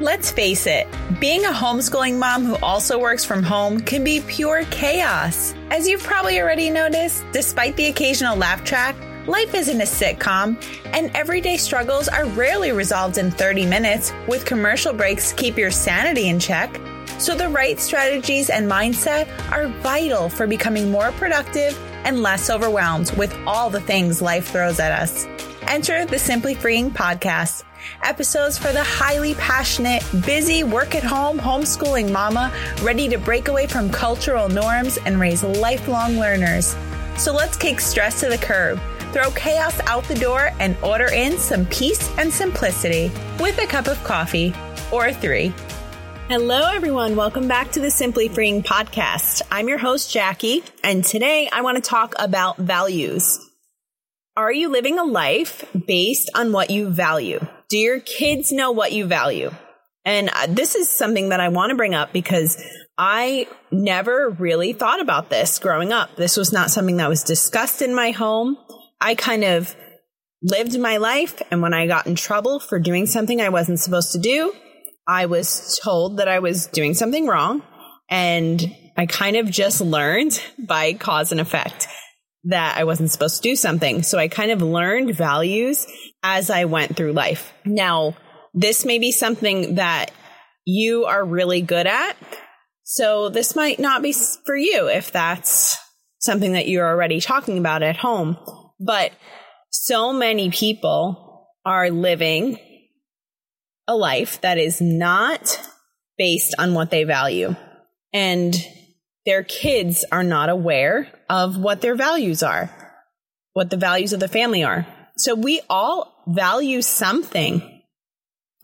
Let's face it, being a homeschooling mom who also works from home can be pure chaos. As you've probably already noticed, despite the occasional laugh track, life isn't a sitcom, and everyday struggles are rarely resolved in 30 minutes with commercial breaks to keep your sanity in check. So, the right strategies and mindset are vital for becoming more productive and less overwhelmed with all the things life throws at us. Enter the Simply Freeing podcast Episodes for the highly passionate, busy, work at home, homeschooling mama ready to break away from cultural norms and raise lifelong learners. So let's kick stress to the curb, throw chaos out the door, and order in some peace and simplicity with a cup of coffee or three. Hello, everyone. Welcome back to the Simply Freeing podcast. I'm your host, Jackie, and today I want to talk about values. Are you living a life based on what you value? Do your kids know what you value? And uh, this is something that I want to bring up because I never really thought about this growing up. This was not something that was discussed in my home. I kind of lived my life. And when I got in trouble for doing something I wasn't supposed to do, I was told that I was doing something wrong. And I kind of just learned by cause and effect that I wasn't supposed to do something. So I kind of learned values as I went through life. Now, this may be something that you are really good at. So this might not be for you if that's something that you're already talking about at home. But so many people are living a life that is not based on what they value. And their kids are not aware of what their values are, what the values of the family are. So we all value something,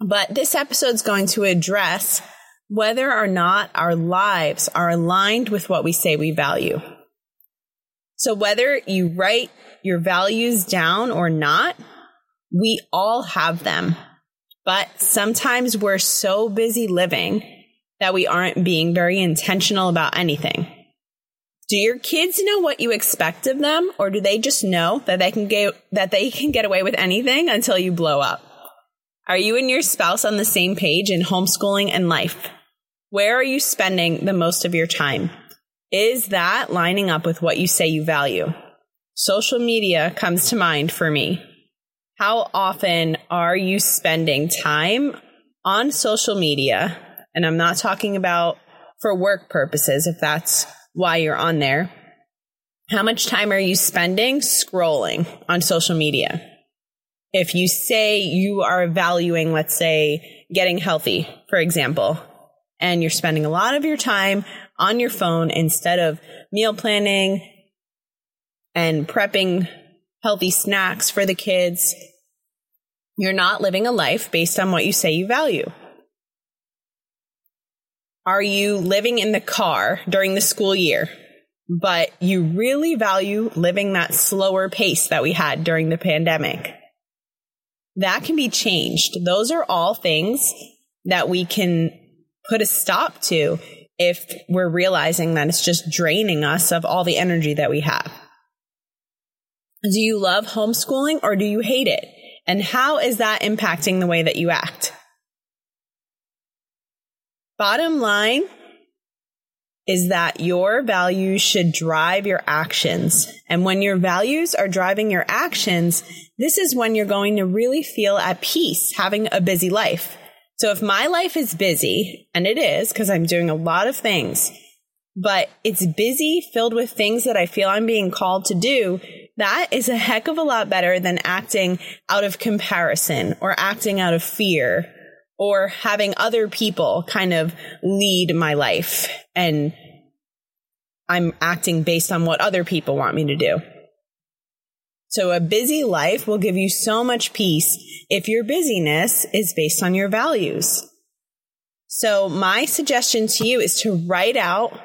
but this episode is going to address whether or not our lives are aligned with what we say we value. So whether you write your values down or not, we all have them. But sometimes we're so busy living that we aren't being very intentional about anything. Do your kids know what you expect of them or do they just know that they can get that they can get away with anything until you blow up? Are you and your spouse on the same page in homeschooling and life? Where are you spending the most of your time? Is that lining up with what you say you value? Social media comes to mind for me. How often are you spending time on social media and I'm not talking about for work purposes, if that's why you're on there. How much time are you spending scrolling on social media? If you say you are valuing, let's say, getting healthy, for example, and you're spending a lot of your time on your phone instead of meal planning and prepping healthy snacks for the kids, you're not living a life based on what you say you value. Are you living in the car during the school year, but you really value living that slower pace that we had during the pandemic? That can be changed. Those are all things that we can put a stop to if we're realizing that it's just draining us of all the energy that we have. Do you love homeschooling or do you hate it? And how is that impacting the way that you act? Bottom line is that your values should drive your actions. And when your values are driving your actions, this is when you're going to really feel at peace having a busy life. So if my life is busy, and it is because I'm doing a lot of things, but it's busy, filled with things that I feel I'm being called to do, that is a heck of a lot better than acting out of comparison or acting out of fear or having other people kind of lead my life and I'm acting based on what other people want me to do. So a busy life will give you so much peace if your busyness is based on your values. So my suggestion to you is to write out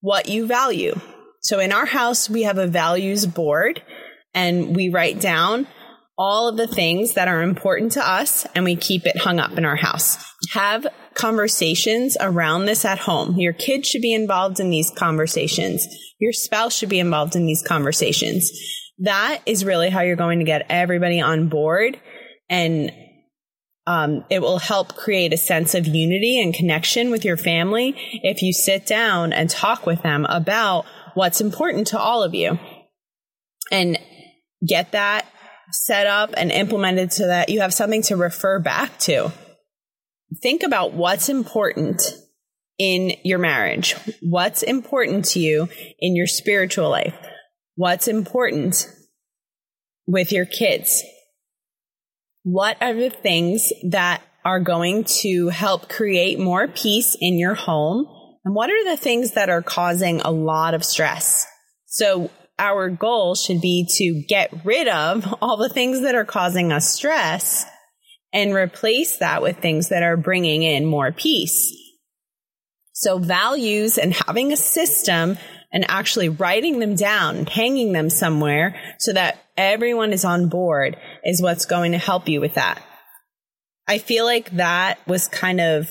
what you value. So in our house, we have a values board and we write down all of the things that are important to us and we keep it hung up in our house. Have conversations around this at home. Your kids should be involved in these conversations. Your spouse should be involved in these conversations. That is really how you're going to get everybody on board and Um, it will help create a sense of unity and connection with your family if you sit down and talk with them about what's important to all of you and get that set up and implemented so that you have something to refer back to. Think about what's important in your marriage, what's important to you in your spiritual life, what's important with your kids. What are the things that are going to help create more peace in your home? And what are the things that are causing a lot of stress? So our goal should be to get rid of all the things that are causing us stress and replace that with things that are bringing in more peace. So values and having a system and actually writing them down and hanging them somewhere so that everyone is on board is what's going to help you with that. I feel like that was kind of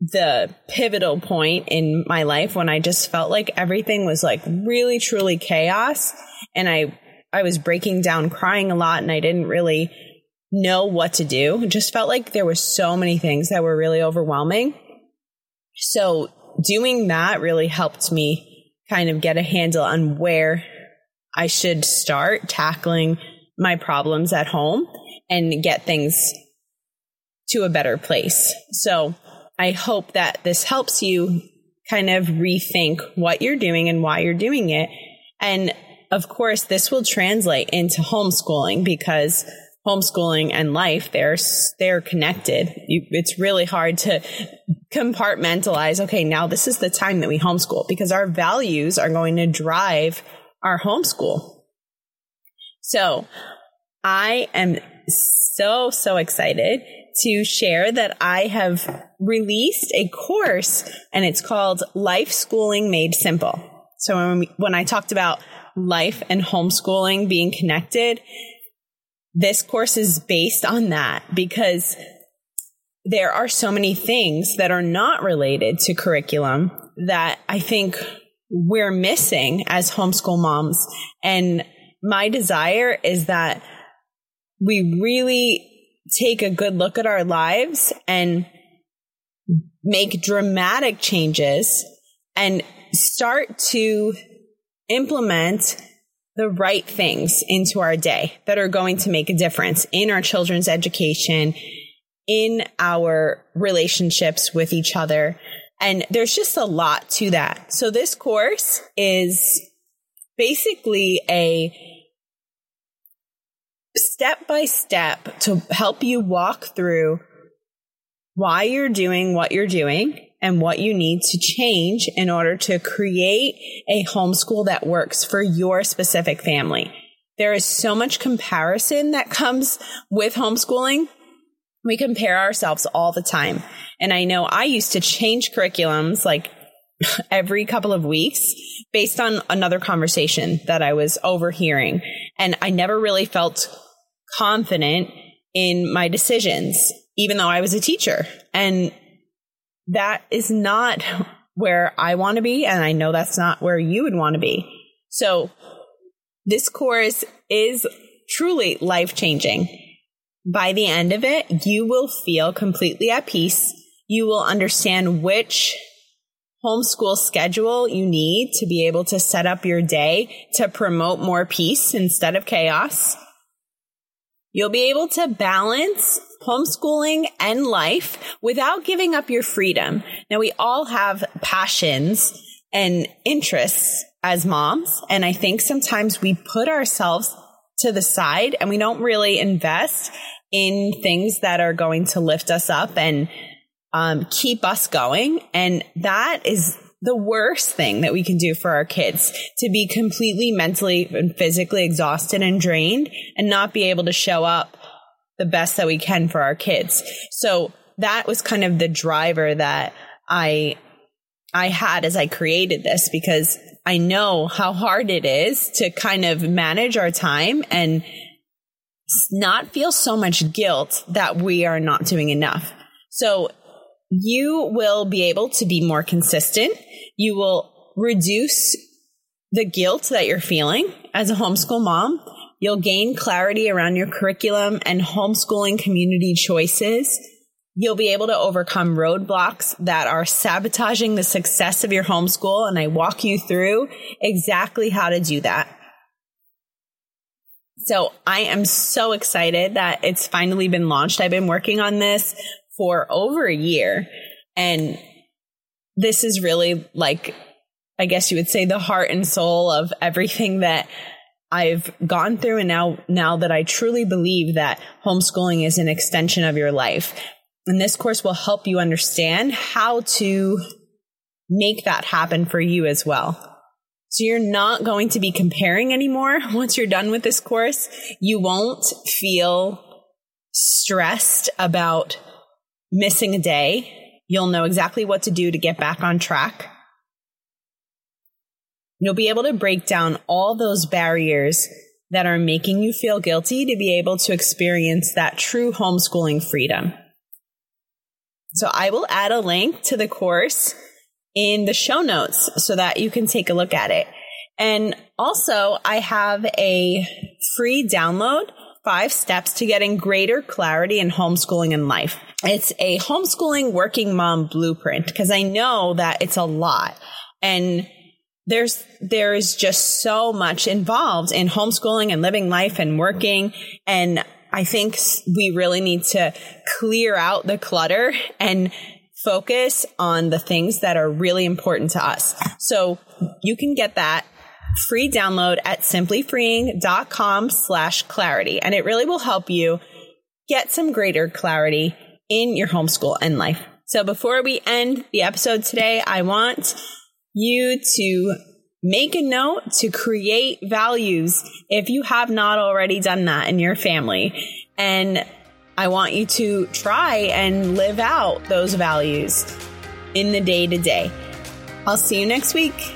the pivotal point in my life when I just felt like everything was like really truly chaos and I I was breaking down crying a lot and I didn't really know what to do. It just felt like there were so many things that were really overwhelming. So doing that really helped me kind of get a handle on where I should start tackling my problems at home and get things to a better place. So I hope that this helps you kind of rethink what you're doing and why you're doing it. And of course, this will translate into homeschooling because homeschooling and life they're they're connected you, it's really hard to compartmentalize okay now this is the time that we homeschool because our values are going to drive our homeschool so i am so so excited to share that i have released a course and it's called life schooling made simple so when, we, when i talked about life and homeschooling being connected this course is based on that because there are so many things that are not related to curriculum that I think we're missing as homeschool moms. And my desire is that we really take a good look at our lives and make dramatic changes and start to implement the right things into our day that are going to make a difference in our children's education, in our relationships with each other. And there's just a lot to that. So this course is basically a step by step to help you walk through why you're doing what you're doing and what you need to change in order to create a homeschool that works for your specific family. There is so much comparison that comes with homeschooling. We compare ourselves all the time. And I know I used to change curriculums like every couple of weeks based on another conversation that I was overhearing. And I never really felt confident in my decisions, even though I was a teacher. And that is not where I want to be. And I know that's not where you would want to be. So this course is truly life changing. By the end of it, you will feel completely at peace. You will understand which homeschool schedule you need to be able to set up your day to promote more peace instead of chaos. You'll be able to balance homeschooling and life without giving up your freedom. Now we all have passions and interests as moms. And I think sometimes we put ourselves to the side and we don't really invest in things that are going to lift us up and um, keep us going. And that is the worst thing that we can do for our kids to be completely mentally and physically exhausted and drained and not be able to show up the best that we can for our kids. So that was kind of the driver that I I had as I created this because I know how hard it is to kind of manage our time and not feel so much guilt that we are not doing enough. So you will be able to be more consistent. You will reduce the guilt that you're feeling as a homeschool mom You'll gain clarity around your curriculum and homeschooling community choices. You'll be able to overcome roadblocks that are sabotaging the success of your homeschool. And I walk you through exactly how to do that. So I am so excited that it's finally been launched. I've been working on this for over a year and this is really like, I guess you would say the heart and soul of everything that I've gone through. And now, now that I truly believe that homeschooling is an extension of your life. And this course will help you understand how to make that happen for you as well. So you're not going to be comparing anymore once you're done with this course. You won't feel stressed about missing a day. You'll know exactly what to do to get back on track. You'll be able to break down all those barriers that are making you feel guilty to be able to experience that true homeschooling freedom. So I will add a link to the course in the show notes so that you can take a look at it. And also, I have a free download five steps to getting greater clarity in homeschooling and life. It's a homeschooling working mom blueprint because I know that it's a lot and there's there is just so much involved in homeschooling and living life and working and I think we really need to clear out the clutter and focus on the things that are really important to us. So you can get that free download at simplyfreeing.com slash clarity. And it really will help you get some greater clarity in your homeschool and life. So before we end the episode today, I want you to make a note to create values if you have not already done that in your family. And I want you to try and live out those values in the day to day. I'll see you next week.